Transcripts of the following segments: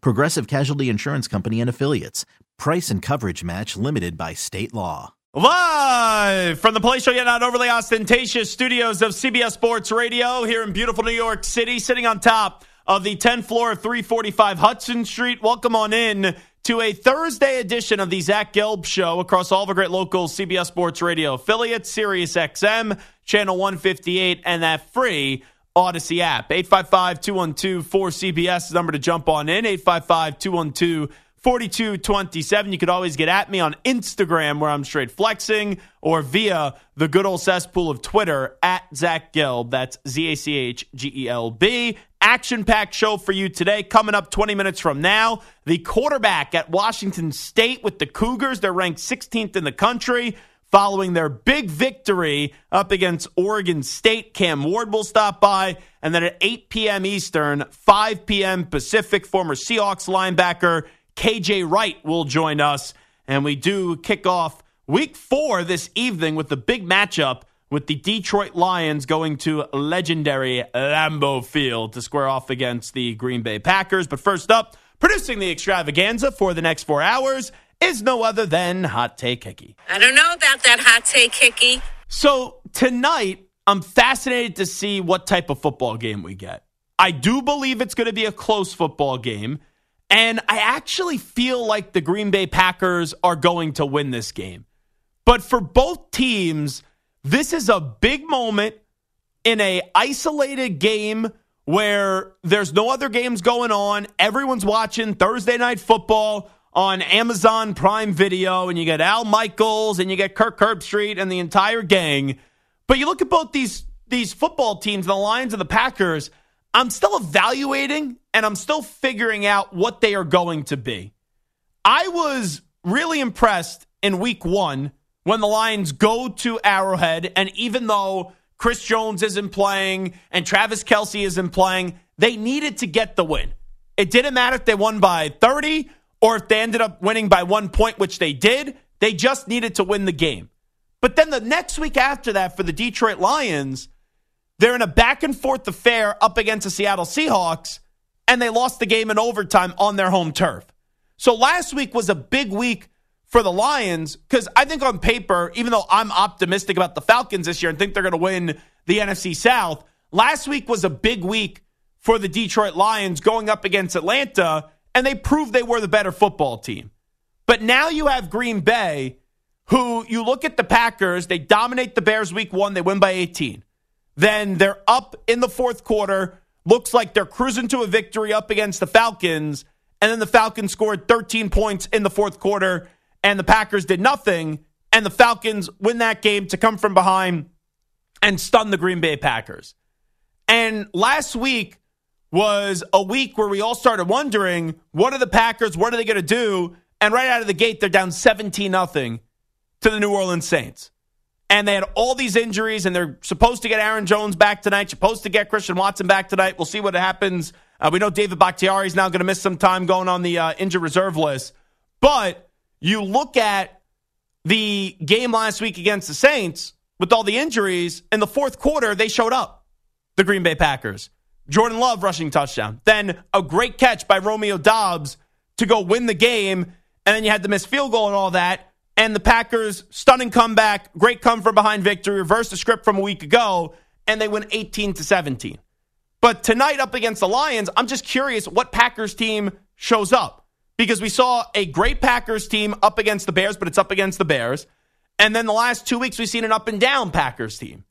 Progressive Casualty Insurance Company and Affiliates. Price and coverage match limited by state law. Live from the place yet not overly ostentatious studios of CBS Sports Radio here in beautiful New York City, sitting on top of the 10th floor of 345 Hudson Street. Welcome on in to a Thursday edition of the Zach Gelb Show across all the great local CBS Sports Radio affiliates, Sirius XM, Channel 158, and that free Audacy app. 855 212 4CBS number to jump on in. 855 212 4227. You could always get at me on Instagram where I'm straight flexing or via the good old cesspool of Twitter at Zach Gelb. That's Z A C H G E L B. Action packed show for you today. Coming up 20 minutes from now, the quarterback at Washington State with the Cougars. They're ranked 16th in the country following their big victory up against Oregon State. Cam Ward will stop by. And then at 8 p.m. Eastern, 5 p.m. Pacific, former Seahawks linebacker KJ Wright will join us. And we do kick off week four this evening with the big matchup with the Detroit Lions going to legendary Lambeau Field to square off against the Green Bay Packers. But first up, producing the extravaganza for the next four hours is no other than Hot Take Hickey. I don't know about that Hot Take Hickey. So tonight, I'm fascinated to see what type of football game we get. I do believe it's going to be a close football game. And I actually feel like the Green Bay Packers are going to win this game. But for both teams, this is a big moment in a isolated game where there's no other games going on. Everyone's watching Thursday night football on Amazon Prime Video, and you get Al Michaels and you get Kirk Herbstreit and the entire gang. But you look at both these these football teams, the Lions and the Packers. I'm still evaluating and I'm still figuring out what they are going to be. I was really impressed in week one when the Lions go to Arrowhead, and even though Chris Jones isn't playing and Travis Kelce isn't playing, they needed to get the win. It didn't matter if they won by 30 or if they ended up winning by one point, which they did. They just needed to win the game. But then the next week after that for the Detroit Lions, they're in a back and forth affair up against the Seattle Seahawks, and they lost the game in overtime on their home turf. So last week was a big week for the Lions because I think on paper, even though I'm optimistic about the Falcons this year and think they're going to win the NFC South, last week was a big week for the Detroit Lions going up against Atlanta, and they proved they were the better football team. But now you have Green Bay, who you look at the Packers, they dominate the Bears week one, they win by 18. Then they're up in the fourth quarter. Looks like they're cruising to a victory up against the Falcons. And then the Falcons scored 13 points in the fourth quarter, and the Packers did nothing. And the Falcons win that game to come from behind and stun the Green Bay Packers. And last week was a week where we all started wondering what are the Packers, what are they going to do? And right out of the gate, they're down 17 nothing to the New Orleans Saints and they had all these injuries, and they're supposed to get Aaron Jones back tonight, supposed to get Christian Watson back tonight. We'll see what happens. Uh, we know David Bakhtiari is now going to miss some time going on the uh, injured reserve list. But you look at the game last week against the Saints with all the injuries, in the fourth quarter, they showed up, the Green Bay Packers. Jordan Love rushing touchdown. Then a great catch by Romeo Doubs to go win the game. And then you had the missed field goal and all that and the Packers stunning comeback, great come from behind victory, reverse the script from a week ago, and they win 18 to 17. But tonight up against the Lions, I'm just curious what Packers team shows up because we saw a great Packers team up against the Bears, but it's up against the Bears. And then the last two weeks, we've seen an up and down Packers team.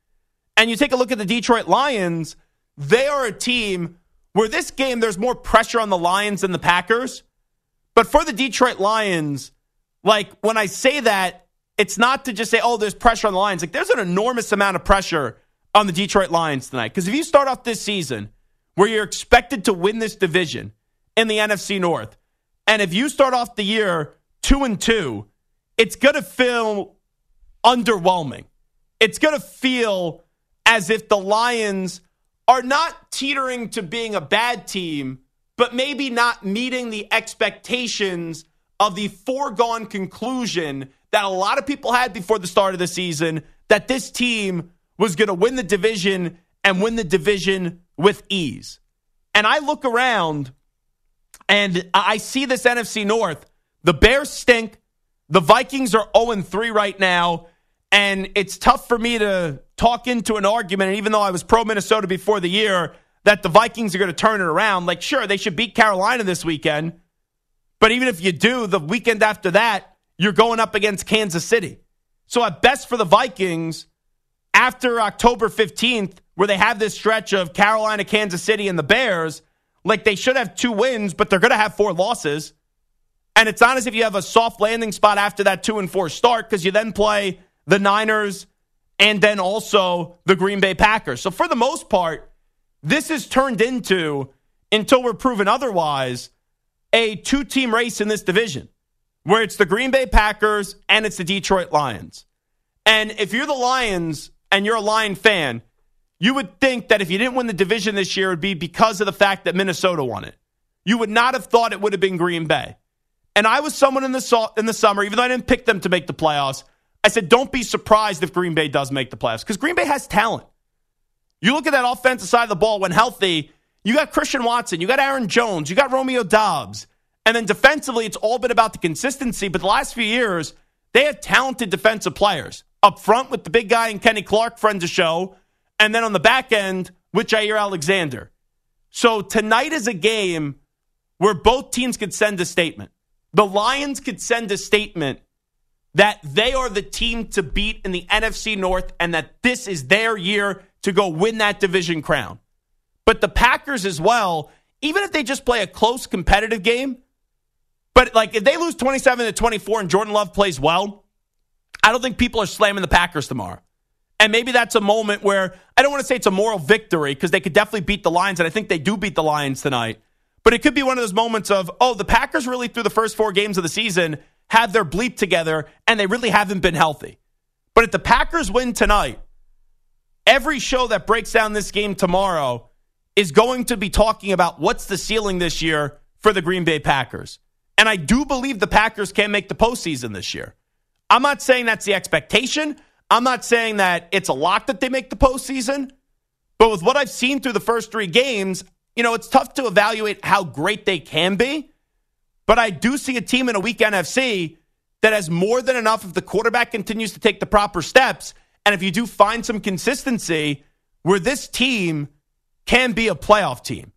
And you take a look at the Detroit Lions, they are a team where this game, there's more pressure on the Lions than the Packers. But for the Detroit Lions, like when I say that, it's not to just say, oh, there's pressure on the Lions. Like there's an enormous amount of pressure on the Detroit Lions tonight. Because if you start off this season where you're expected to win this division in the NFC North, and if you start off the year two and two, it's going to feel underwhelming. It's going to feel as if the Lions are not teetering to being a bad team, but maybe not meeting the expectations of the foregone conclusion that a lot of people had before the start of the season that this team was going to win the division and win the division with ease. And I look around and I see this NFC North. The Bears stink. The Vikings are 0 3 right now. And it's tough for me to talk into an argument. And even though I was pro Minnesota before the year, that the Vikings are going to turn it around. Like, sure, they should beat Carolina this weekend. But even if you do, the weekend after that, you're going up against Kansas City. So, at best for the Vikings, after October 15th, where they have this stretch of Carolina, Kansas City, and the Bears, like they should have two wins, but they're going to have four losses. And it's not as if you have a soft landing spot after that two and four start because you then play the Niners and then also the Green Bay Packers. So for the most part, this has turned into, until we're proven otherwise, a two team race in this division where it's the Green Bay Packers and it's the Detroit Lions. And if you're the Lions and you're a Lion fan, you would think that if you didn't win the division this year, it would be because of the fact that Minnesota won it. You would not have thought it would have been Green Bay. And I was someone in the in the summer, even though I didn't pick them to make the playoffs. I said, don't be surprised if Green Bay does make the playoffs because Green Bay has talent. You look at that offensive side of the ball when healthy. You got Christian Watson, you got Aaron Jones, you got Romeo Doubs. and then defensively, it's all been about the consistency. But the last few years, they have talented defensive players up front with the big guy and Kenny Clark, friends of show and then on the back end with Jaire Alexander. So tonight is a game where both teams could send a statement. The Lions could send a statement that they are the team to beat in the NFC North and that this is their year to go win that division crown. But the Packers as well, even if they just play a close competitive game, but like if they lose 27 to 24 and Jordan Love plays well, I don't think people are slamming the Packers tomorrow. And maybe that's a moment where I don't want to say it's a moral victory because they could definitely beat the Lions, and I think they do beat the Lions tonight. But it could be one of those moments of, oh, the Packers really through the first four games of the season had their bleep together and they really haven't been healthy. But if the Packers win tonight, every show that breaks down this game tomorrow is going to be talking about what's the ceiling this year for the Green Bay Packers. And I do believe the Packers can make the postseason this year. I'm not saying that's the expectation. I'm not saying that it's a lock that they make the postseason, but with what I've seen through the first three games, you know, it's tough to evaluate how great they can be. But I do see a team in a weak NFC that has more than enough if the quarterback continues to take the proper steps. And if you do find some consistency where this team can be a playoff team.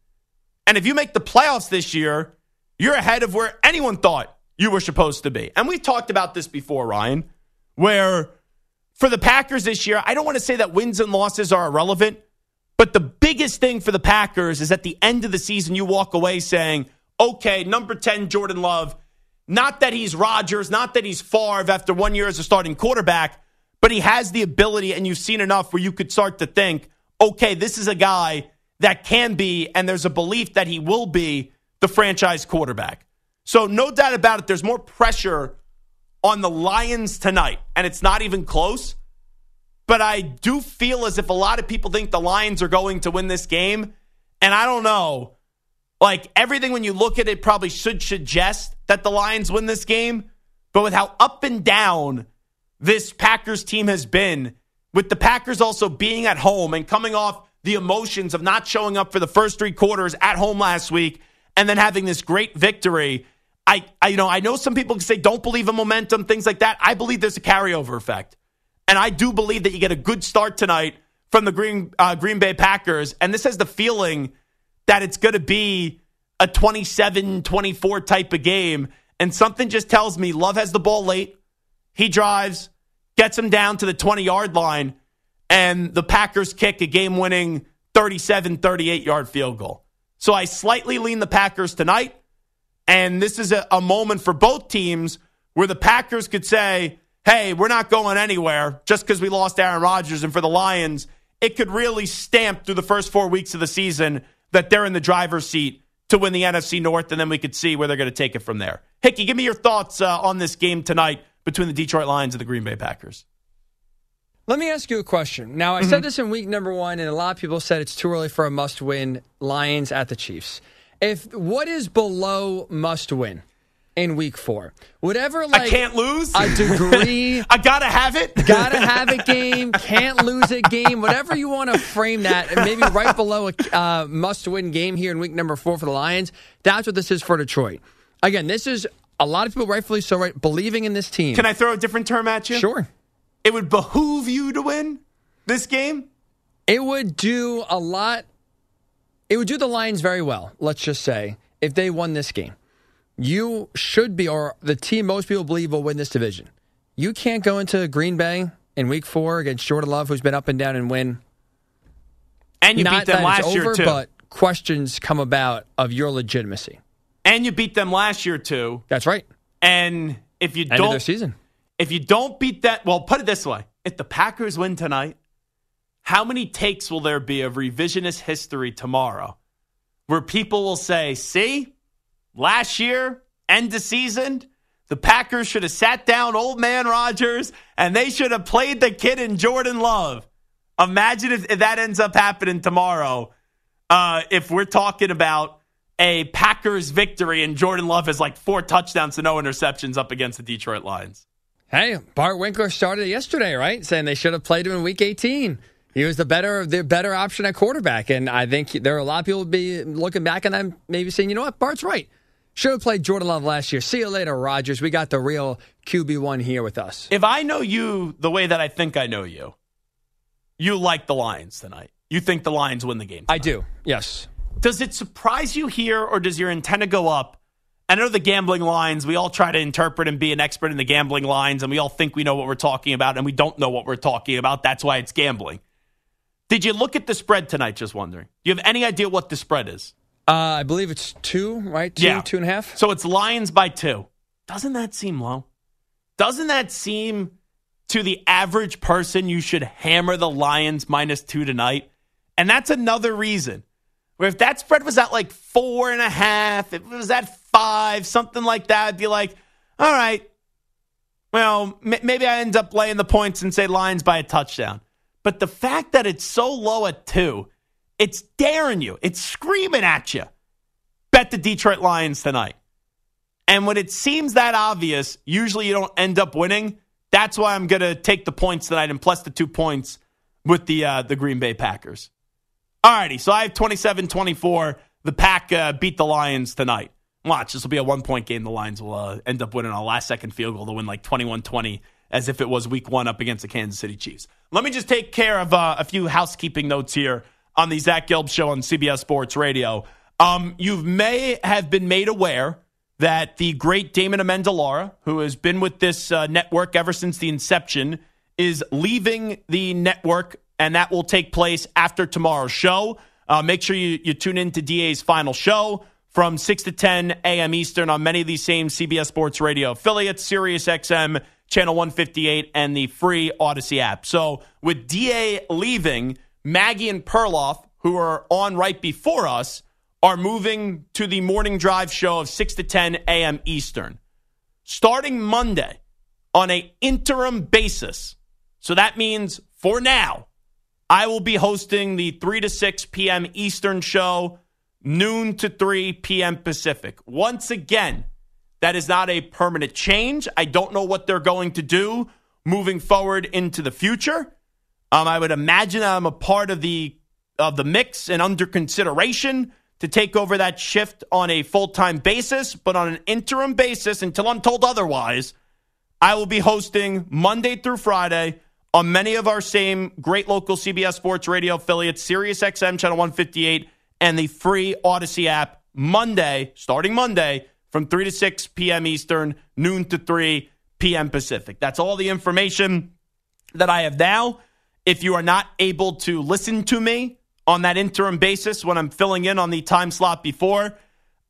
And if you make the playoffs this year, you're ahead of where anyone thought you were supposed to be. And we've talked about this before, Ryan, where for the Packers this year, I don't want to say that wins and losses are irrelevant, but the biggest thing for the Packers is at the end of the season, you walk away saying, okay, number 10, Jordan Love, not that he's Rodgers, not that he's Favre after one year as a starting quarterback, but he has the ability, and you've seen enough where you could start to think, okay, this is a guy that can be, and there's a belief that he will be the franchise quarterback. So, no doubt about it, there's more pressure on the Lions tonight, and it's not even close. But I do feel as if a lot of people think the Lions are going to win this game. And I don't know. Like everything, when you look at it, probably should suggest that the Lions win this game. But with how up and down this Packers team has been, with the Packers also being at home and coming off the emotions of not showing up for the first three quarters at home last week and then having this great victory I, I, you know, I know some people can say don't believe in momentum, things like that. I believe there's a carryover effect, and I do believe that you get a good start tonight from the Green uh, Green Bay Packers, and this has the feeling that it's going to be a 27 24 type of game. And something just tells me Love has the ball late. He drives, gets him down to the 20 yard line, and the Packers kick a game winning 37 38 yard field goal. So I slightly lean the Packers tonight. And this is a, a moment for both teams where the Packers could say, hey, we're not going anywhere just because we lost Aaron Rodgers. And for the Lions, it could really stamp through the first four weeks of the season that they're in the driver's seat to win the NFC North, and then we could see where they're going to take it from there. Hickey, give me your thoughts uh, on this game tonight between the Detroit Lions and the Green Bay Packers. Let me ask you a question. Now, I Mm-hmm. said this in week number one, and a lot of people said it's too early for a must win Lions at the Chiefs. If what is below must win in week four? Whatever, like I can't lose. a degree, I gotta have it. gotta have it game, can't lose it game, whatever you want to frame that, and maybe right below a uh, must win game here in week number four for the Lions. That's what this is for Detroit. Again, this is a lot of people rightfully so right believing in this team. Can I throw a different term at you? Sure. It would behoove you to win this game. It would do a lot. It would do the Lions very well, let's just say, if they won this game. You should be, or the team most people believe will win this division. You can't go into Green Bay in week four against Jordan Love, who's been up and down and win. And you Not beat them last it's year over, too. but questions come about of your legitimacy. and you beat them last year too. That's right. And if you End don't their season. if you don't beat that, well, put it this way: if the Packers win tonight, how many takes will there be of revisionist history tomorrow, where people will say, "See, last year, end of season." The Packers should have sat down old man Rodgers and they should have played the kid in Jordan Love. Imagine if, if that ends up happening tomorrow. Uh, if we're talking about a Packers victory and Jordan Love has like four touchdowns to no interceptions up against the Detroit Lions. Hey, Bart Winkler started yesterday, right? Saying they should have played him in Week 18. He was the better, the better option at quarterback, and I think there are a lot of people be looking back and them maybe saying, you know what, Bart's right. Should have played Jordan Love last year. See you later, Rodgers. We got the real QB one here with us. If I know you the way that I think I know you, you like the Lions tonight. You think the Lions win the game. I do. Yes. Does it surprise you here, or does your antenna go up? I know the gambling lines, we all try to interpret and be an expert in the gambling lines, and we all think we know what we're talking about, and we don't know what we're talking about. That's why it's gambling. Did you look at the spread tonight? Just wondering. Do you have any idea what the spread is? Uh, I believe it's two, right? Two, Yeah. two and a half. So it's Lions by two. Doesn't that seem low? Doesn't that seem to the average person you should hammer the Lions minus two tonight? And that's another reason. Where if that spread was at like four and a half, if it was at five, something like that, I'd be like, all right, well, m- maybe I end up laying the points and say Lions by a touchdown. But the fact that it's so low at two, it's daring you, it's screaming at you. Bet the Detroit Lions tonight. And when it seems that obvious, usually you don't end up winning. That's why I'm going to take the points tonight and plus the two points with the uh, the Green Bay Packers. Alrighty, so I have 27-24. The Pack uh, beat the Lions tonight. Watch, this will be a one point game. The Lions will uh, end up winning a last second field goal to win like 21 20 as if it was week one up against the Kansas City Chiefs. Let me just take care of uh, a few housekeeping notes here on the Zach Gelb show on CBS Sports Radio. Um, you may have been made aware that the great Damon Amendolara, who has been with this uh, network ever since the inception, is leaving the network, and that will take place after tomorrow's show. Uh, make sure you, you tune in to DA's final show from 6 to 10 a.m. Eastern on many of these same CBS Sports Radio affiliates, Sirius XM, Channel 158, and the free Audacy app. So with DA leaving, Maggie and Perloff, who are on right before us, are moving to the morning drive show of 6 to 10 a.m. Eastern. Starting Monday on a interim basis. So that means for now, I will be hosting the 3 to 6 p.m. Eastern show, noon to 3 p.m. Pacific. Once again, that is not a permanent change. I don't know what they're going to do moving forward into the future. Um, I would imagine I'm a part of the of the mix and under consideration to take over that shift on a full time basis, but on an interim basis until I'm told otherwise. I will be hosting Monday through Friday on many of our same great local CBS Sports Radio affiliates, Sirius XM Channel 158, and the free Audacy app Monday, starting Monday, from 3 to 6 p.m. Eastern, noon to 3 p.m. Pacific. That's all the information that I have now. If you are not able to listen to me on that interim basis when I'm filling in on the time slot before,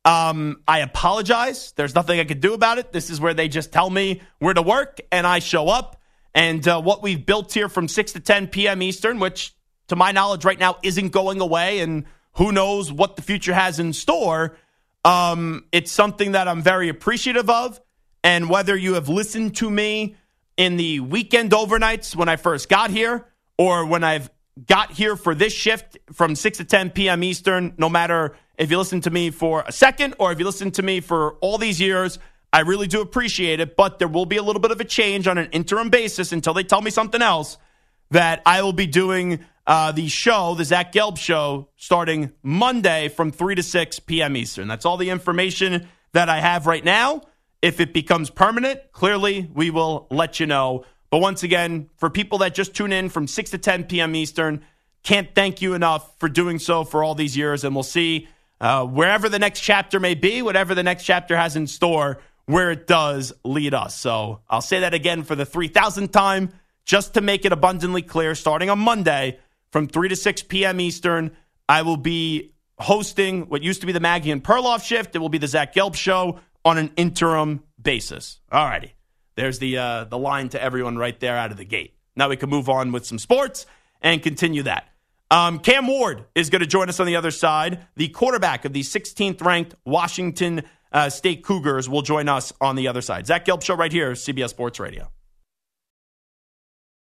um, I apologize. There's nothing I could do about it. This is where they just tell me where to work and I show up. And uh, what we've built here from 6 to 10 p.m. Eastern, which to my knowledge right now isn't going away, and who knows what the future has in store. Um, it's something that I'm very appreciative of. And whether you have listened to me in the weekend overnights when I first got here, or when I've got here for this shift from 6 to 10 p.m. Eastern, no matter if you listen to me for a second or if you listen to me for all these years, I really do appreciate it. But there will be a little bit of a change on an interim basis until they tell me something else that I will be doing uh, the show, the Zach Gelb show, starting Monday from 3 to 6 p.m. Eastern. That's all the information that I have right now. If it becomes permanent, clearly we will let you know. But once again, for people that just tune in from 6 to 10 p.m. Eastern, can't thank you enough for doing so for all these years. And we'll see uh, wherever the next chapter may be, whatever the next chapter has in store, where it does lead us. So I'll say that again for the 3000th time, just to make it abundantly clear. Starting on Monday from 3 to 6 p.m. Eastern, I will be hosting what used to be the Maggie and Perloff shift. It will be the Zach Gelb show on an interim basis. All righty. There's the uh, the line to everyone right there out of the gate. Now we can move on with some sports and continue that. Um, Cam Ward is going to join us on the other side. The quarterback of the 16th ranked Washington uh, State Cougars will join us on the other side. Zach Gelb Show right here, CBS Sports Radio.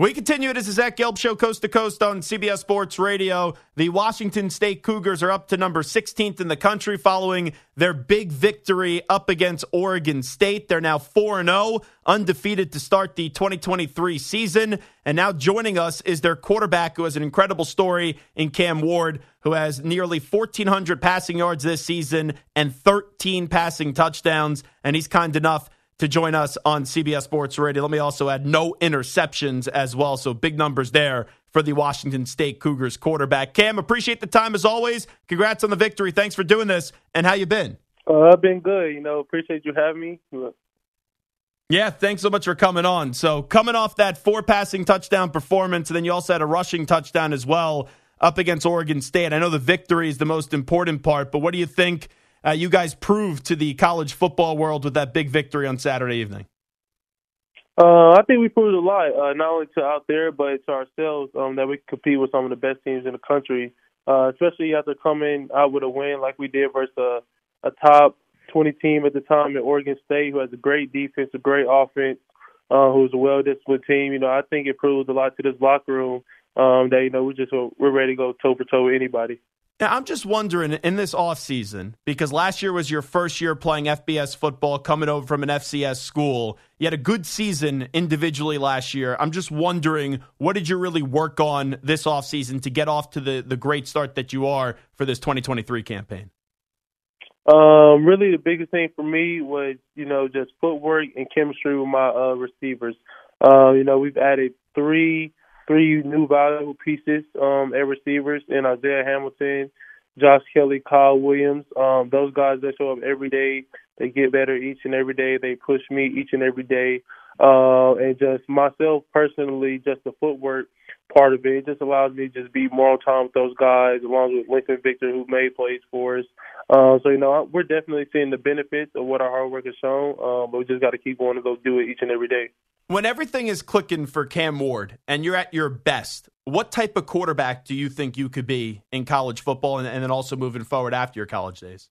We continue. It is Zach Gelb Show, coast to coast on CBS Sports Radio. The Washington State Cougars are up to number 16th in the country following their big victory up against Oregon State. They're now 4 0, undefeated to start the 2023 season. And now joining us is their quarterback, who has an incredible story in Cam Ward, who has nearly 1,400 passing yards this season and 13 passing touchdowns. And he's kind enough to join us on CBS Sports Radio. Let me also add no interceptions as well. So big numbers there for the Washington State Cougars quarterback. Cam, appreciate the time as always. Congrats on the victory. Thanks for doing this. And how you been? Uh, I've been good. You know, appreciate you having me. Yeah, thanks so much for coming on. So coming off that four passing touchdown performance, and then you also had a rushing touchdown as well up against Oregon State. I know the victory is the most important part, but what do you think? Uh, you guys proved to the college football world with that big victory on Saturday evening? Uh, I think we proved a lot, uh, not only to out there, but to ourselves, um, that we compete with some of the best teams in the country, uh, especially after coming out with a win like we did versus a, a top 20 team at the time at Oregon State, who has a great defense, a great offense, uh, who's a well-disciplined team. You know, I think it proves a lot to this locker room um, that you know we're just we're ready to go toe for toe with anybody. Yeah, I'm just wondering in this offseason, because last year was your first year playing FBS football, coming over from an FCS school. You had a good season individually last year. I'm just wondering, what did you really work on this offseason to get off to the, the great start that you are for this 2023 campaign? Um, really, the biggest thing for me was, you know, just footwork and chemistry with my uh, receivers. Uh, you know, we've added three three new valuable pieces um, at receivers in Isaiah Hamilton, Josh Kelly, Kyle Williams. Um, those guys that show up every day, they get better each and every day. They push me each and every day. Uh, and just myself personally, just the footwork part of it, it just allows me to just be more on time with those guys, along with Lincoln Victor, who made plays for us. Uh, so, you know, we're definitely seeing the benefits of what our hard work has shown, uh, but we just got to keep going to go do it each and every day when everything is clicking for Cam Ward and you're at your best, what type of quarterback do you think you could be in college football and, and then also moving forward after your college days?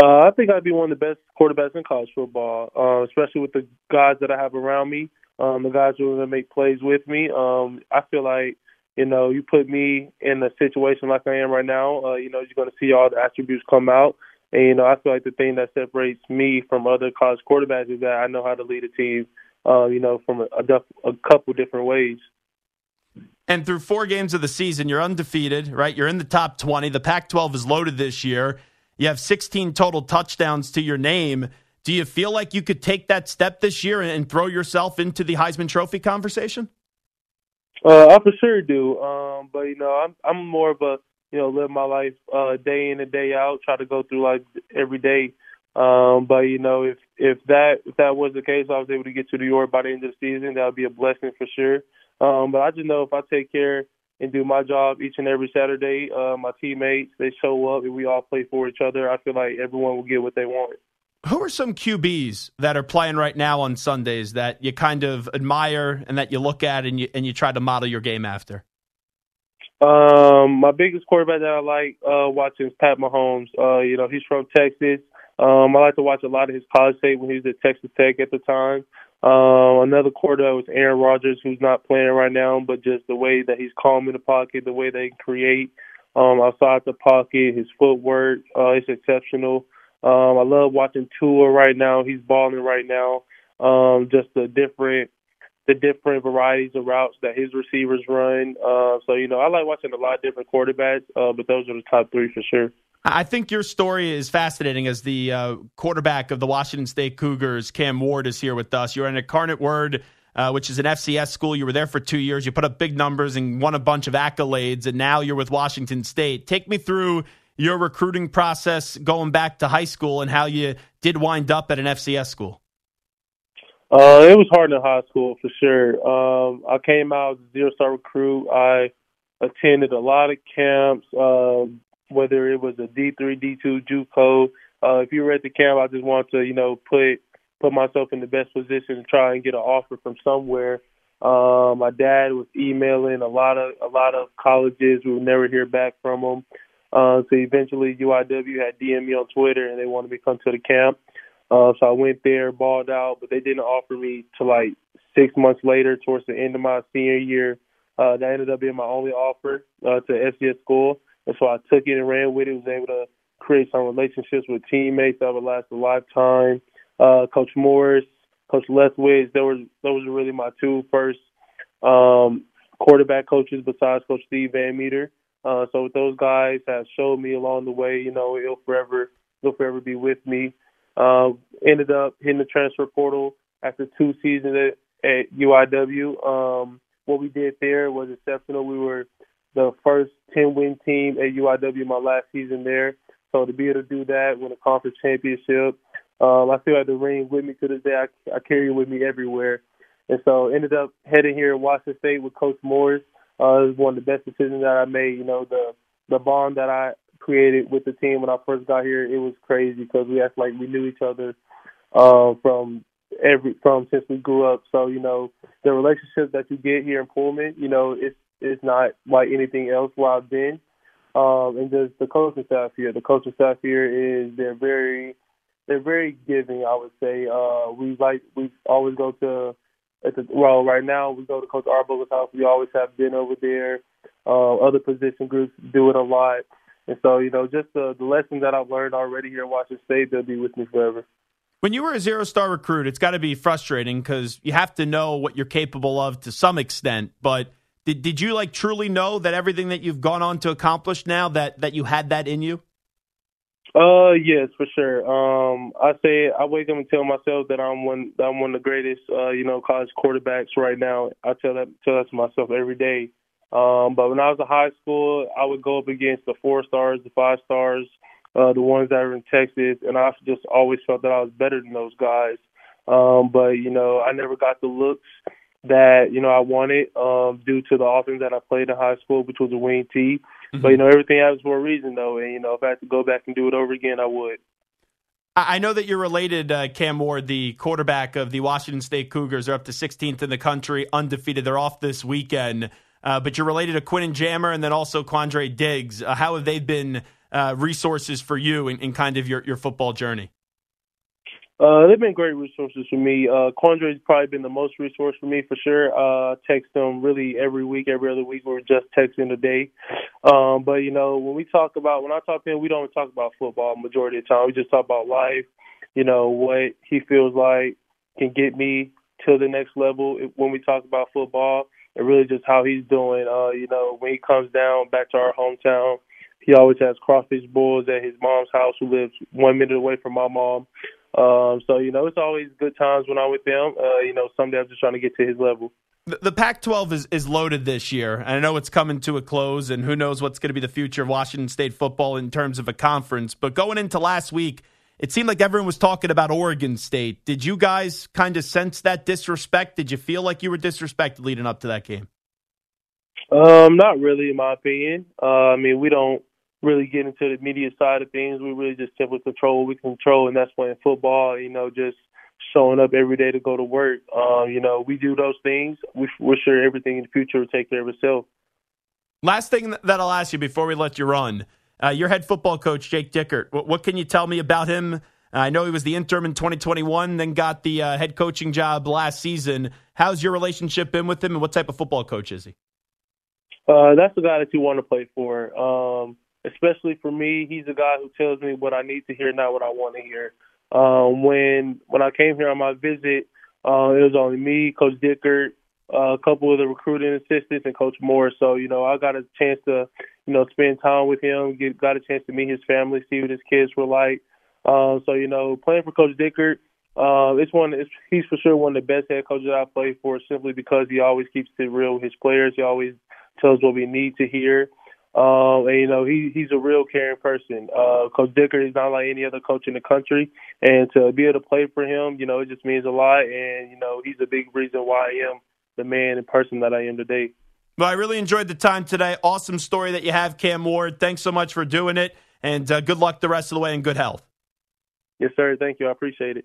Uh, I think I'd be one of the best quarterbacks in college football, uh, especially with the guys that I have around me, um, the guys who are going to make plays with me. Um, I feel like, you know, you put me in a situation like I am right now, uh, you know, you're going to see all the attributes come out. And, you know, I feel like the thing that separates me from other college quarterbacks is that I know how to lead a team uh, you know, from a, a, a couple different ways. And through four games of the season, you're undefeated, right? You're in the top 20. The Pac 12 is loaded this year. You have 16 total touchdowns to your name. Do you feel like you could take that step this year and throw yourself into the Heisman Trophy conversation? Uh, I for sure do. Um, but you know, I'm I'm more of a you know live my life uh, day in and day out. Try to go through life every day um, but you know, if if that if that was the case, I was able to get to New York by the end of the season. That would be a blessing for sure. Um, but I just know if I take care and do my job each and every Saturday, uh, my teammates they show up and we all play for each other. I feel like everyone will get what they want. Who are some QBs that are playing right now on Sundays that you kind of admire and that you look at and you and you try to model your game after? Um, my biggest quarterback that I like uh, watching is Pat Mahomes. Uh, you know, he's from Texas. Um, I like to watch a lot of his college tape when he was at Texas Tech at the time. Um, another quarterback was Aaron Rodgers, who's not playing right now, but just the way that he's calm in the pocket, the way they create um, outside the pocket, his footwork uh, is exceptional. Um, I love watching Tua right now. He's balling right now. Um, just the different the different varieties of routes that his receivers run. Uh, so you know, I like watching a lot of different quarterbacks, uh, but those are the top three for sure. I think your story is fascinating as the uh, quarterback of the Washington State Cougars. Cam Ward is here with us. You're an Incarnate Word, uh, which is an FCS school. You were there for two years. You put up big numbers and won a bunch of accolades, and now you're with Washington State. Take me through your recruiting process going back to high school and how you did wind up at an FCS school. Uh, it was hard in high school for sure. Um, I came out zero star recruit. I attended a lot of camps. Uh, whether it was a D three, D two, JUCO. Uh, if you were at the camp, I just wanted to, you know, put put myself in the best position to try and get an offer from somewhere. Um, my dad was emailing a lot of a lot of colleges. We would never hear back from them. Uh, so eventually, UIW had DM me on Twitter, and they wanted me to come to the camp. Uh, so I went there, balled out, but they didn't offer me till like six months later, towards the end of my senior year. Uh, that ended up being my only offer uh, to FCS school. And so I took it and ran with it. Was able to create some relationships with teammates that would last a lifetime. Uh, Coach Morris, Coach Lethwich, those those were really my two first um, quarterback coaches besides Coach Steve Van Meter. Uh, so those guys have showed me along the way, you know, it'll forever they'll forever be with me. Uh, ended up hitting the transfer portal after two seasons at, at UIW. Um, what we did there was exceptional. We were the first 10 win team at UIW my last season there. So to be able to do that, win a conference championship, um, I still like the ring with me to this day. I, I carry it with me everywhere. And so ended up heading here in Washington State with Coach Morris. Uh, it was one of the best decisions that I made. You know, the the bond that I created with the team when I first got here, it was crazy because we act like we knew each other uh, from every from since we grew up. So you know, the relationship that you get here in Pullman, you know, it's it's not like anything else where I've been. Um, and just the coaching staff here. The coaching staff here is they're very they're very giving. I would say uh, we like we always go to well right now we go to Coach Arbogast's house. We always have dinner over there. Uh, other position groups do it a lot. And so, you know, just the, the lessons that I've learned already here at Washington State, they'll be with me forever. When you were a zero star recruit, it's got to be frustrating because you have to know what you're capable of to some extent. But did, did you like truly know that everything that you've gone on to accomplish now that, that you had that in you? Uh, yes, for sure. Um, I say I wake up and tell myself that I'm one, I'm one of the greatest, uh, you know, college quarterbacks right now. I tell that, tell that to myself every day. Um, but when I was in high school, I would go up against the four stars, the five stars, uh, the ones that are in Texas, and I just always felt that I was better than those guys. Um, but you know, I never got the looks that you know I wanted um, due to the offense that I played in high school, which was a wing T. Mm-hmm. But you know, everything happens for a reason, though, and you know, if I had to go back and do it over again, I would. I know that you're related, uh, Cam Ward, the quarterback of the Washington State Cougars. They're up to 16th in the country, undefeated. They're off this weekend. Uh, but you're related to Quentin Jammer and then also Quandre Diggs. Uh, how have they been uh, resources for you in, in, kind of your, your football journey? Uh, they've been great resources for me. Uh, Quandre's probably been the most resource for me for sure. Uh, text them really every week, every other week. We're just texting a day. Um, but you know, when we talk about when I talk to him, we don't talk about football majority of the time. We just talk about life. You know what he feels like can get me to the next level when we talk about football and really just how he's doing. Uh, you know, when he comes down back to our hometown, he always has crawfish boils at his mom's house, who lives one minute away from my mom. Um, so you know, it's always good times when I'm with them. Uh, you know, someday I'm just trying to get to his level. The, the Pac-12 is, is loaded this year. and I know it's coming to a close, and who knows what's going to be the future of Washington State football in terms of a conference. But going into last week, it seemed like everyone was talking about Oregon State. Did you guys kind of sense that disrespect? Did you feel like you were disrespected leading up to that game? Um, not really, in my opinion. Uh, I mean, we don't really get into the media side of things. We really just simply control what we control, and that's playing football. You know, just showing up every day to go to work. Um, you know, we do those things. We, we're sure everything in the future will take care of itself. Last thing that I'll ask you before we let you run. Uh, your head football coach, Jake Dickert, what, what, can you tell me about him? Uh, I know he was the interim in 2021, then got the uh, head coaching job last season. How's your relationship been with him, and what type of football coach is he? Uh, that's the guy that you want to play for. Um, especially for me, he's a guy who tells me what I need to hear, not what I want to hear. Um, when when I came here on my visit, uh, it was only me, Coach Dickert, uh, a couple of the recruiting assistants, and Coach Moore. So you know, I got a chance to you know, spend time with him, get got a chance to meet his family, see what his kids were like. Um, so you know, playing for Coach Dickert, uh, it's one. It's, he's for sure one of the best head coaches I played for, simply because he always keeps it real with his players. He always tells what we need to hear. Um, and you know, he he's a real caring person. Uh, coach Dickert is not like any other coach in the country, and to be able to play for him, you know, it just means a lot. And you know, he's a big reason why I am the man and person that I am today. Well, I really enjoyed the time today. Awesome story that you have, Cam Ward. Thanks so much for doing it, and uh, good luck the rest of the way and good health. Yes, sir. Thank you. I appreciate it.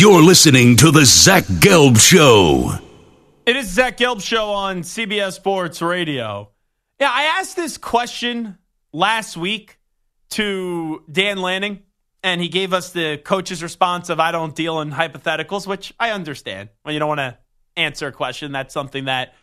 You're listening to The Zach Gelb Show. It is Zach Gelb show on CBS Sports Radio. Yeah, I asked this question last week to Dan Lanning, and he gave us the coach's response of I don't deal in hypotheticals, which I understand. When you don't want to answer a question, that's something that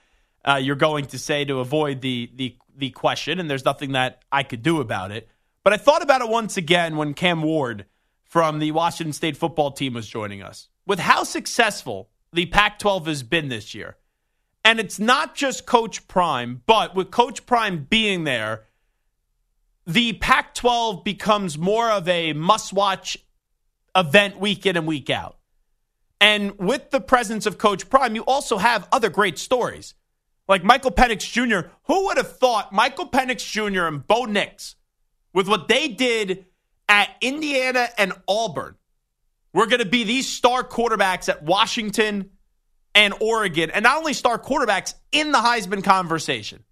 uh, you're going to say to avoid the, the the question, and there's nothing that I could do about it. But I thought about it once again when Cam Ward from the Washington State football team was joining us. With how successful the Pac 12 has been this year, and it's not just Coach Prime, but with Coach Prime being there, the Pac 12 becomes more of a must watch event week in and week out. And with the presence of Coach Prime, you also have other great stories. Like Michael Penix Jr. Who would have thought Michael Penix Jr. and Bo Nix, with what they did at Indiana and Auburn, We're going to be these star quarterbacks at Washington and Oregon, and not only star quarterbacks in the Heisman conversation.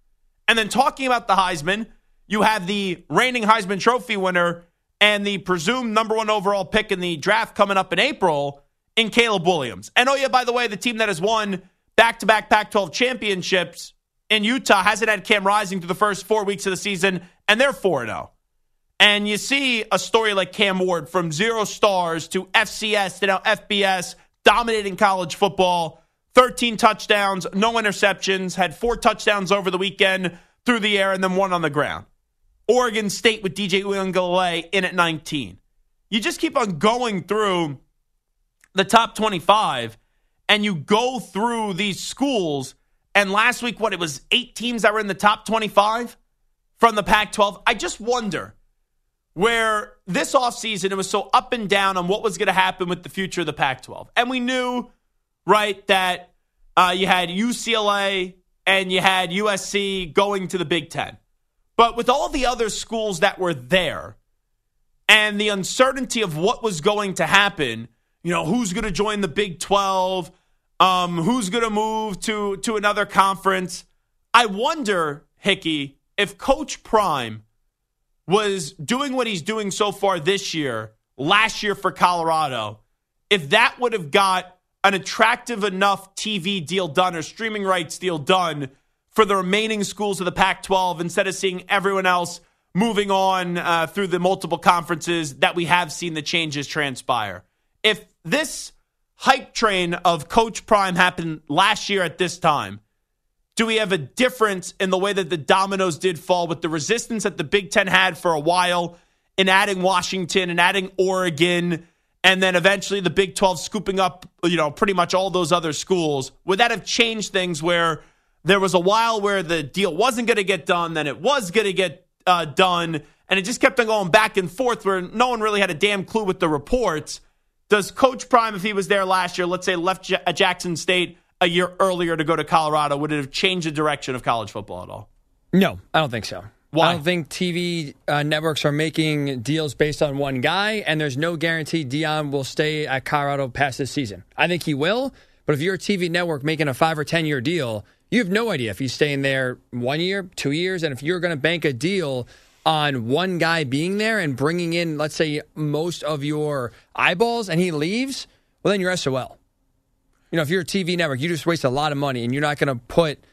And then talking about the Heisman, you have the reigning Heisman Trophy winner and the presumed number one overall pick in the draft coming up in April in Caleb Williams. And oh, yeah, by the way, the team that has won back to back Pac 12 championships in Utah hasn't had Cam Rising through the first four weeks of the season, and they're 4 0. And you see a story like Cam Ward from zero stars to FCS to now FBS, dominating college football, 13 touchdowns, no interceptions, had four touchdowns over the weekend through the air, and then one on the ground. Oregon State with DJ Uiagalelei in at 19. You just keep on going through the top 25 and you go through these schools. And last week, what it was eight teams that were in the top 25 from the Pac 12. I just wonder where this offseason it was so up and down on what was going to happen with the future of the Pac 12. And we knew, right, that uh, you had UCLA and you had USC going to the Big Ten. But with all the other schools that were there and the uncertainty of what was going to happen, you know, who's going to join the Big 12, um, who's going to move to, to another conference, I wonder, Hickey, if Coach Prime was doing what he's doing so far this year, last year for Colorado, if that would have got an attractive enough TV deal done or streaming rights deal done for the remaining schools of the Pac 12 instead of seeing everyone else moving on uh, through the multiple conferences that we have seen the changes transpire. If this hype train of Coach Prime happened last year at this time, do we have a difference in the way that the dominoes did fall with the resistance that the Big Ten had for a while in adding Washington and adding Oregon? and then eventually the Big 12 scooping up, you know, pretty much all those other schools. Would that have changed things where there was a while where the deal wasn't going to get done, then it was going to get uh, done, and it just kept on going back and forth where no one really had a damn clue with the reports. Does Coach Prime, if he was there last year, let's say left J- Jackson State a year earlier to go to Colorado, would it have changed the direction of college football at all? No, I don't think so. Why? I don't think TV uh, networks are making deals based on one guy, and there's no guarantee Deion will stay at Colorado past this season. I think he will, but if you're a TV network making a five or 10 year deal, you have no idea if he's staying there one year, two years, and if you're going to bank a deal on one guy being there and bringing in, let's say, most of your eyeballs, and he leaves, well, then you're SOL. You know, if you're a TV network, you just waste a lot of money, and you're not going to put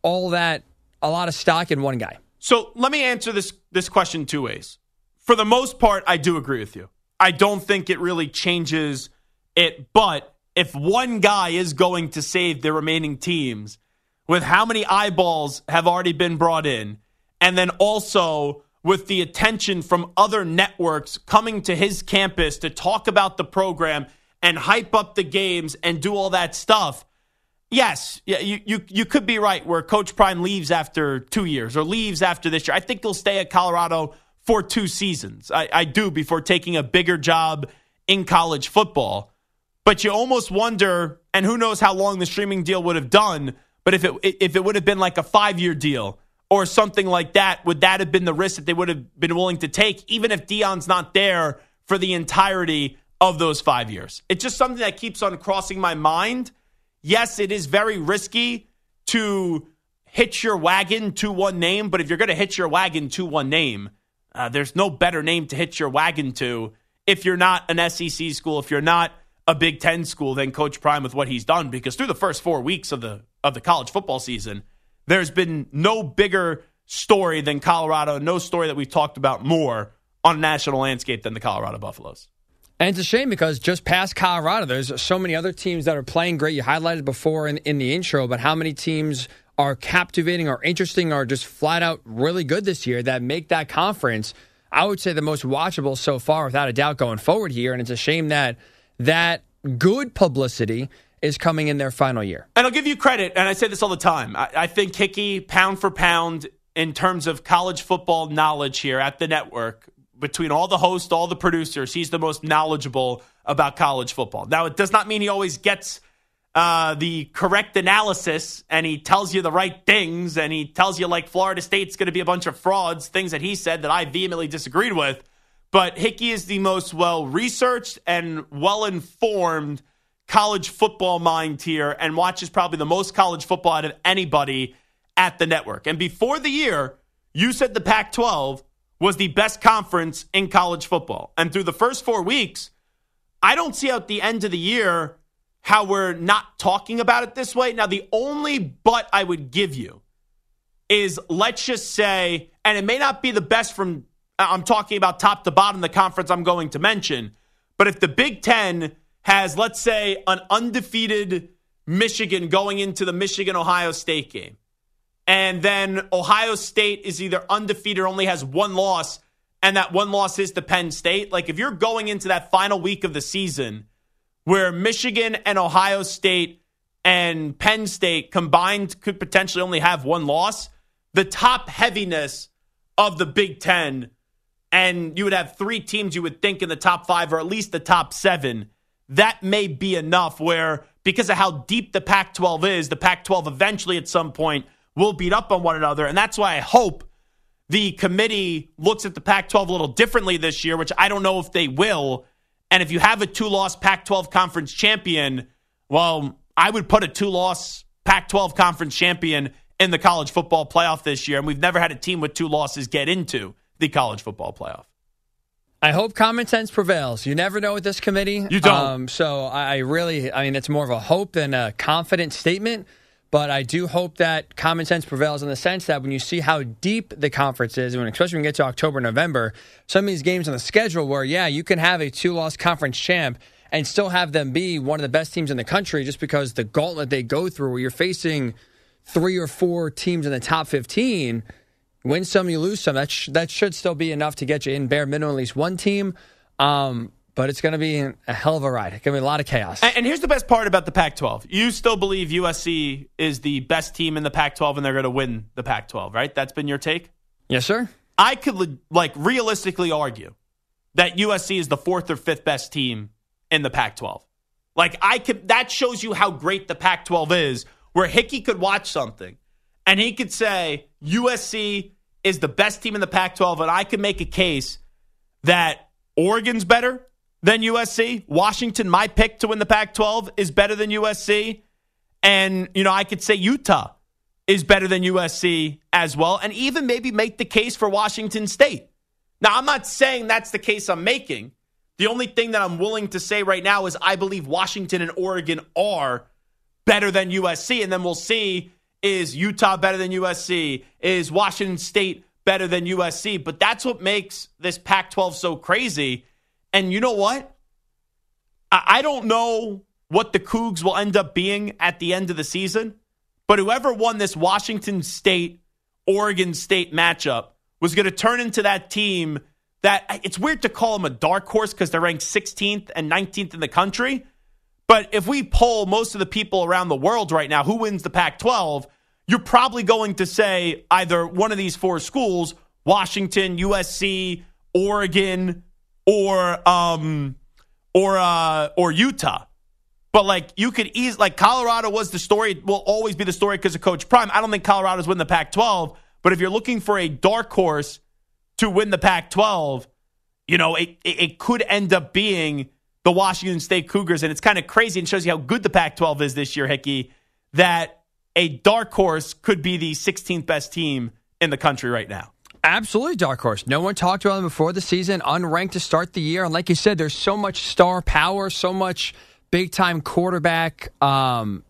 all that, a lot of stock in one guy. So let me answer this this question two ways. For the most part, I do agree with you. I don't think it really changes it, but if one guy is going to save the remaining teams, with how many eyeballs have already been brought in, and then also with the attention from other networks coming to his campus to talk about the program and hype up the games and do all that stuff. Yes, yeah, you, you you could be right where Coach Prime leaves after two years or leaves after this year. I think he'll stay at Colorado for two seasons. I, I do before taking a bigger job in college football. But you almost wonder, and who knows how long the streaming deal would have done but if it if it would have been like a five year deal or something like that, would that have been the risk that they would have been willing to take, even if Deion's not there for the entirety of those five years? It's just something that keeps on crossing my mind. Yes, it is very risky to hitch your wagon to one name, but if you're going to hitch your wagon to one name, uh, there's no better name to hitch your wagon to if you're not an SEC school, if you're not a Big Ten school than Coach Prime with what he's done because through the first four weeks of the of the college football season, there's been no bigger story than Colorado, no story that we've talked about more on a national landscape than the Colorado Buffaloes. And it's a shame because just past Colorado, there's so many other teams that are playing great. You highlighted before in, in the intro, but how many teams are captivating or interesting or just flat out really good this year that make that conference, I would say, the most watchable so far, without a doubt, going forward here. And it's a shame that that good publicity is coming in their final year. And I'll give you credit, and I say this all the time. I, I think Hickey, pound for pound, in terms of college football knowledge here at the network, between all the hosts, all the producers, he's the most knowledgeable about college football. Now, it does not mean he always gets uh, the correct analysis and he tells you the right things and he tells you, like, Florida State's going to be a bunch of frauds, things that he said that I vehemently disagreed with. But Hickey is the most well researched and well informed college football mind here and watches probably the most college football out of anybody at the network. And before the year, you said the Pac 12 was the best conference in college football. And through the first four weeks, I don't see at the end of the year how we're not talking about it this way. Now, the only but I would give you is let's just say, and it may not be the best from, uh, I'm talking about top to bottom, the conference I'm going to mention, but if the Big Ten has, let's say, an undefeated Michigan going into the Michigan Ohio State game, and then Ohio State is either undefeated or only has one loss, and that one loss is to Penn State. Like if you're going into that final week of the season where Michigan and Ohio State and Penn State combined could potentially only have one loss, the top heaviness of the Big Ten, and you would have three teams you would think in the top five or at least the top seven, that may be enough where because of how deep the Pac 12 is, the Pac 12 eventually at some point will beat up on one another. And that's why I hope the committee looks at the Pac 12 a little differently this year, which I don't know if they will. And if you have a two loss Pac 12 conference champion, well, I would put a two loss Pac 12 conference champion in the college football playoff this year. And we've never had a team with two losses get into the college football playoff. I hope common sense prevails. You never know with this committee. You don't. Um, so I really, I mean, it's more of a hope than a confident statement. But I do hope that common sense prevails in the sense that when you see how deep the conference is, when especially when you get to October, November, some of these games on the schedule where, yeah, you can have a two loss conference champ and still have them be one of the best teams in the country just because the gauntlet they go through where you're facing three or four teams in the top 15, win some, you lose some. That, sh- that should still be enough to get you in bare minimum at least one team. Um, but it's going to be a hell of a ride. It's going to be a lot of chaos. And, here's the best part about the Pac 12 you still believe USC is the best team in the Pac 12 and they're going to win the Pac 12, right? That's been your take? Yes, sir. I could, like, realistically argue that USC is the fourth or fifth best team in the Pac 12. Like, I could, that shows you how great the Pac 12 is, where Hickey could watch something and he could say USC is the best team in the Pac 12, and I could make a case that Oregon's better than USC. Washington, my pick to win the Pac 12, is better than USC. And, you know, I could say Utah is better than USC as well, and even maybe make the case for Washington State. Now, I'm not saying that's the case I'm making. The only thing that I'm willing to say right now is I believe Washington and Oregon are better than USC, and then we'll see is Utah better than USC? Is Washington State better than USC? But that's what makes this Pac 12 so crazy. And you know what? I don't know what the Cougs will end up being at the end of the season, but whoever won this Washington State Oregon State matchup was going to turn into that team that it's weird to call them a dark horse because they're ranked 16th and 19th in the country. But if we poll most of the people around the world right now who wins the Pac 12, you're probably going to say either one of these four schools Washington, USC, Oregon, or um, or uh, or Utah. But like you could ease like Colorado was the story will always be the story because of Coach Prime. I don't think Colorado's win the Pac-12, but if you're looking for a dark horse to win the Pac-12, you know it it, could end up being the Washington State Cougars, and it's kind of crazy and shows you how good the Pac-12 is this year, Hickey. That a dark horse could be the 16th best team in the country right now. Absolutely dark horse. No one talked about them before the season, unranked to start the year. And like you said, there's so much star power, so much big time quarterback. Um,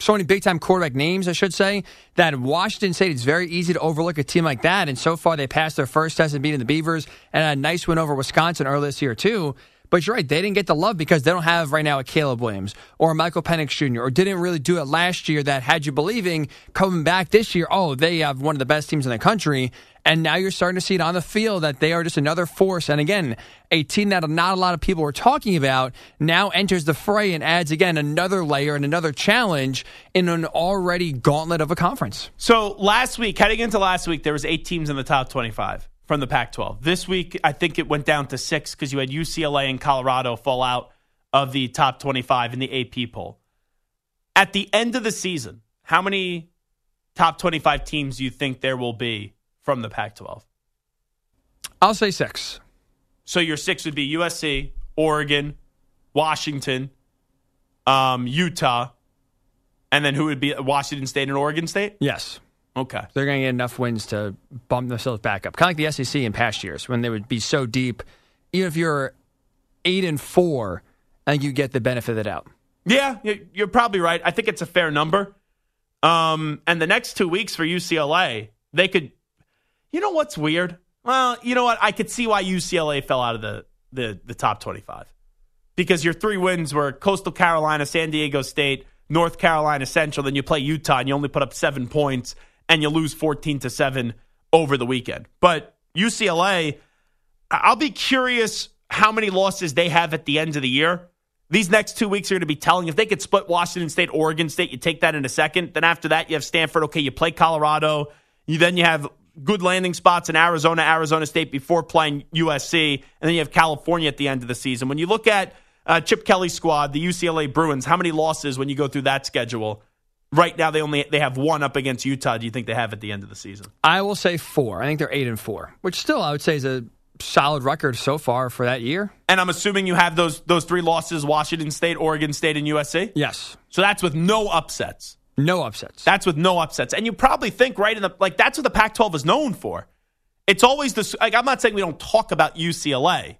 so many big time quarterback names, I should say, that Washington State, it's very easy to overlook a team like that. And so far, they passed their first test and beating the Beavers and a nice win over Wisconsin earlier this year, too. But you're right, they didn't get the love because they don't have right now a Caleb Williams or a Michael Penix Jr. or didn't really do it last year that had you believing coming back this year, oh, they have one of the best teams in the country. And now you're starting to see it on the field that they are just another force. And again, a team that not a lot of people were talking about now enters the fray and adds again another layer and another challenge in an already gauntlet of a conference. So last week, heading into last week, there was eight teams in the top 25 from the Pac 12. This week, I think it went down to six because you had UCLA and Colorado fall out of the top 25 in the AP poll. At the end of the season, how many top 25 teams do you think there will be from the Pac 12? I'll say six. So your six would be USC, Oregon, Washington, um, Utah, and then who would be Washington State and Oregon State? Yes. Okay. They're going to get enough wins to bump themselves back up. Kind of like the SEC in past years when they would be so deep. Even if you're eight and four, I think you get the benefit of the doubt. Yeah, you're probably right. I think it's a fair number. Um, and the next two weeks for UCLA, they could. You know what's weird? Well, you know what? I could see why UCLA fell out of the the, the top twenty-five because your three wins were Coastal Carolina, San Diego State, North Carolina Central. Then you play Utah, and you only put up seven points and you lose 14 to 7 over the weekend. But UCLA, I'll be curious how many losses they have at the end of the year. These next two weeks are going to be telling. If they could split Washington State, Oregon State, you take that in a second. Then after that, you have Stanford. Okay, you play Colorado. You then you have good landing spots in Arizona, Arizona State before playing USC, and then you have California at the end of the season. When you look at uh, Chip Kelly's squad, the UCLA Bruins, how many losses when you go through that schedule? Right now, they only they have one up against Utah. Do you think they have at the end of the season? I will say four. I think they're eight and four, which still I would say is a solid record so far for that year. And I'm assuming you have those those three losses: Washington State, Oregon State, and USC. Yes. So that's with no upsets. No upsets. That's with no upsets. And you probably think right in the like that's what the Pac-12 is known for. It's always this. Like I'm not saying we don't talk about UCLA,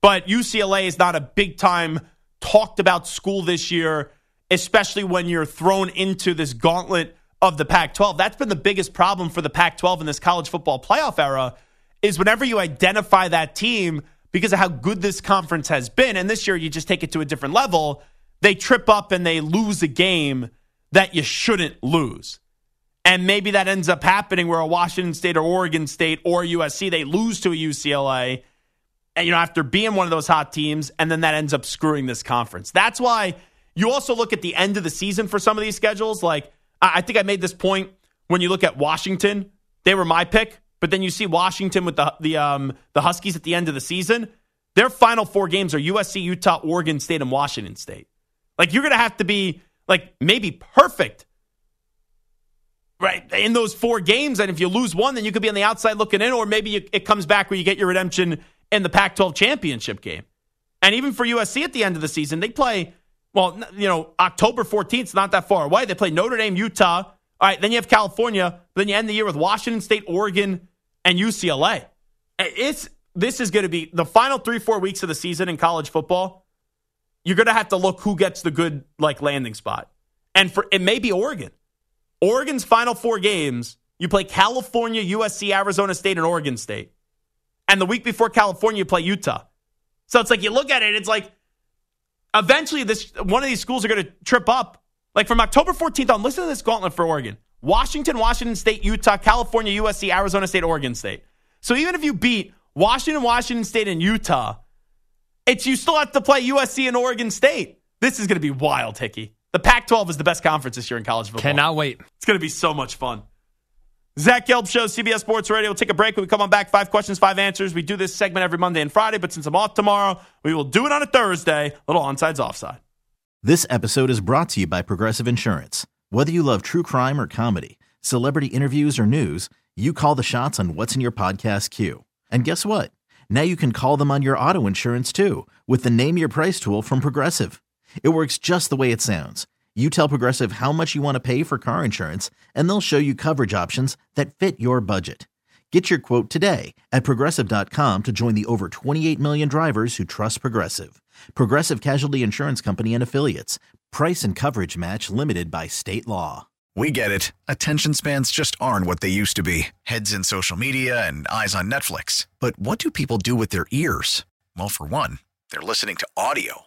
but UCLA is not a big time talked about school this year especially when you're thrown into this gauntlet of the Pac 12. That's been the biggest problem for the Pac 12 in this college football playoff era is whenever you identify that team because of how good this conference has been, and this year you just take it to a different level, they trip up and they lose a game that you shouldn't lose. And maybe that ends up happening where a Washington State or Oregon State or USC, they lose to a UCLA, and you know, after being one of those hot teams, and then that ends up screwing this conference. That's why you also look at the end of the season for some of these schedules. Like, I think I made this point when you look at Washington, they were my pick, but then you see Washington with the the um, the Huskies at the end of the season. Their final four games are USC, Utah, Oregon State, and Washington State. Like you're going to have to be like maybe perfect, right, in those four games. And if you lose one, then you could be on the outside looking in, or maybe you, it comes back where you get your redemption in the Pac-12 championship game. And even for USC at the end of the season, they play well, you know, October 14th is not that far away. They play Notre Dame, Utah. All right, then you have California. Then you end the year with Washington State, Oregon, and UCLA. It's this is going to be the final three, four weeks of the season in college football. You're going to have to look who gets the good like landing spot, and for it may be Oregon. Oregon's final four games, you play California, USC, Arizona State, and Oregon State, and the week before California, you play Utah. So it's like you look at it, it's like eventually this one of these schools are going to trip up. Like from October 14th on, listen to this gauntlet for Oregon. Washington, Washington State, Utah, California, USC, Arizona State, Oregon State. So even if you beat Washington, Washington State, and Utah, it's you still have to play USC and Oregon State. This is going to be wild, Hickey. The Pac 12 is the best conference this year in college football. Cannot wait. It's going to be so much fun. Zach Gelb Show, CBS Sports Radio. We'll take a break. When we come on back, five questions, five answers. We do this segment every Monday and Friday, but since I'm off tomorrow, we will do it on a Thursday. Little onsides, offside. This episode is brought to you by Progressive Insurance. Whether you love true crime or comedy, celebrity interviews or news, you call the shots on what's in your podcast queue. And guess what? Now you can call them on your auto insurance too with the Name Your Price tool from Progressive. It works just the way it sounds you tell Progressive how much you want to pay for car insurance, and they'll show you coverage options that fit your budget. Get your quote today at progressive.com to join the over 28 million drivers who trust Progressive. Progressive Casualty Insurance Company and Affiliates. Price and coverage match limited by state law. We get it. Attention spans just aren't what they used to be heads in social media and eyes on Netflix. But what do people do with their ears? Well, for one, they're listening to audio.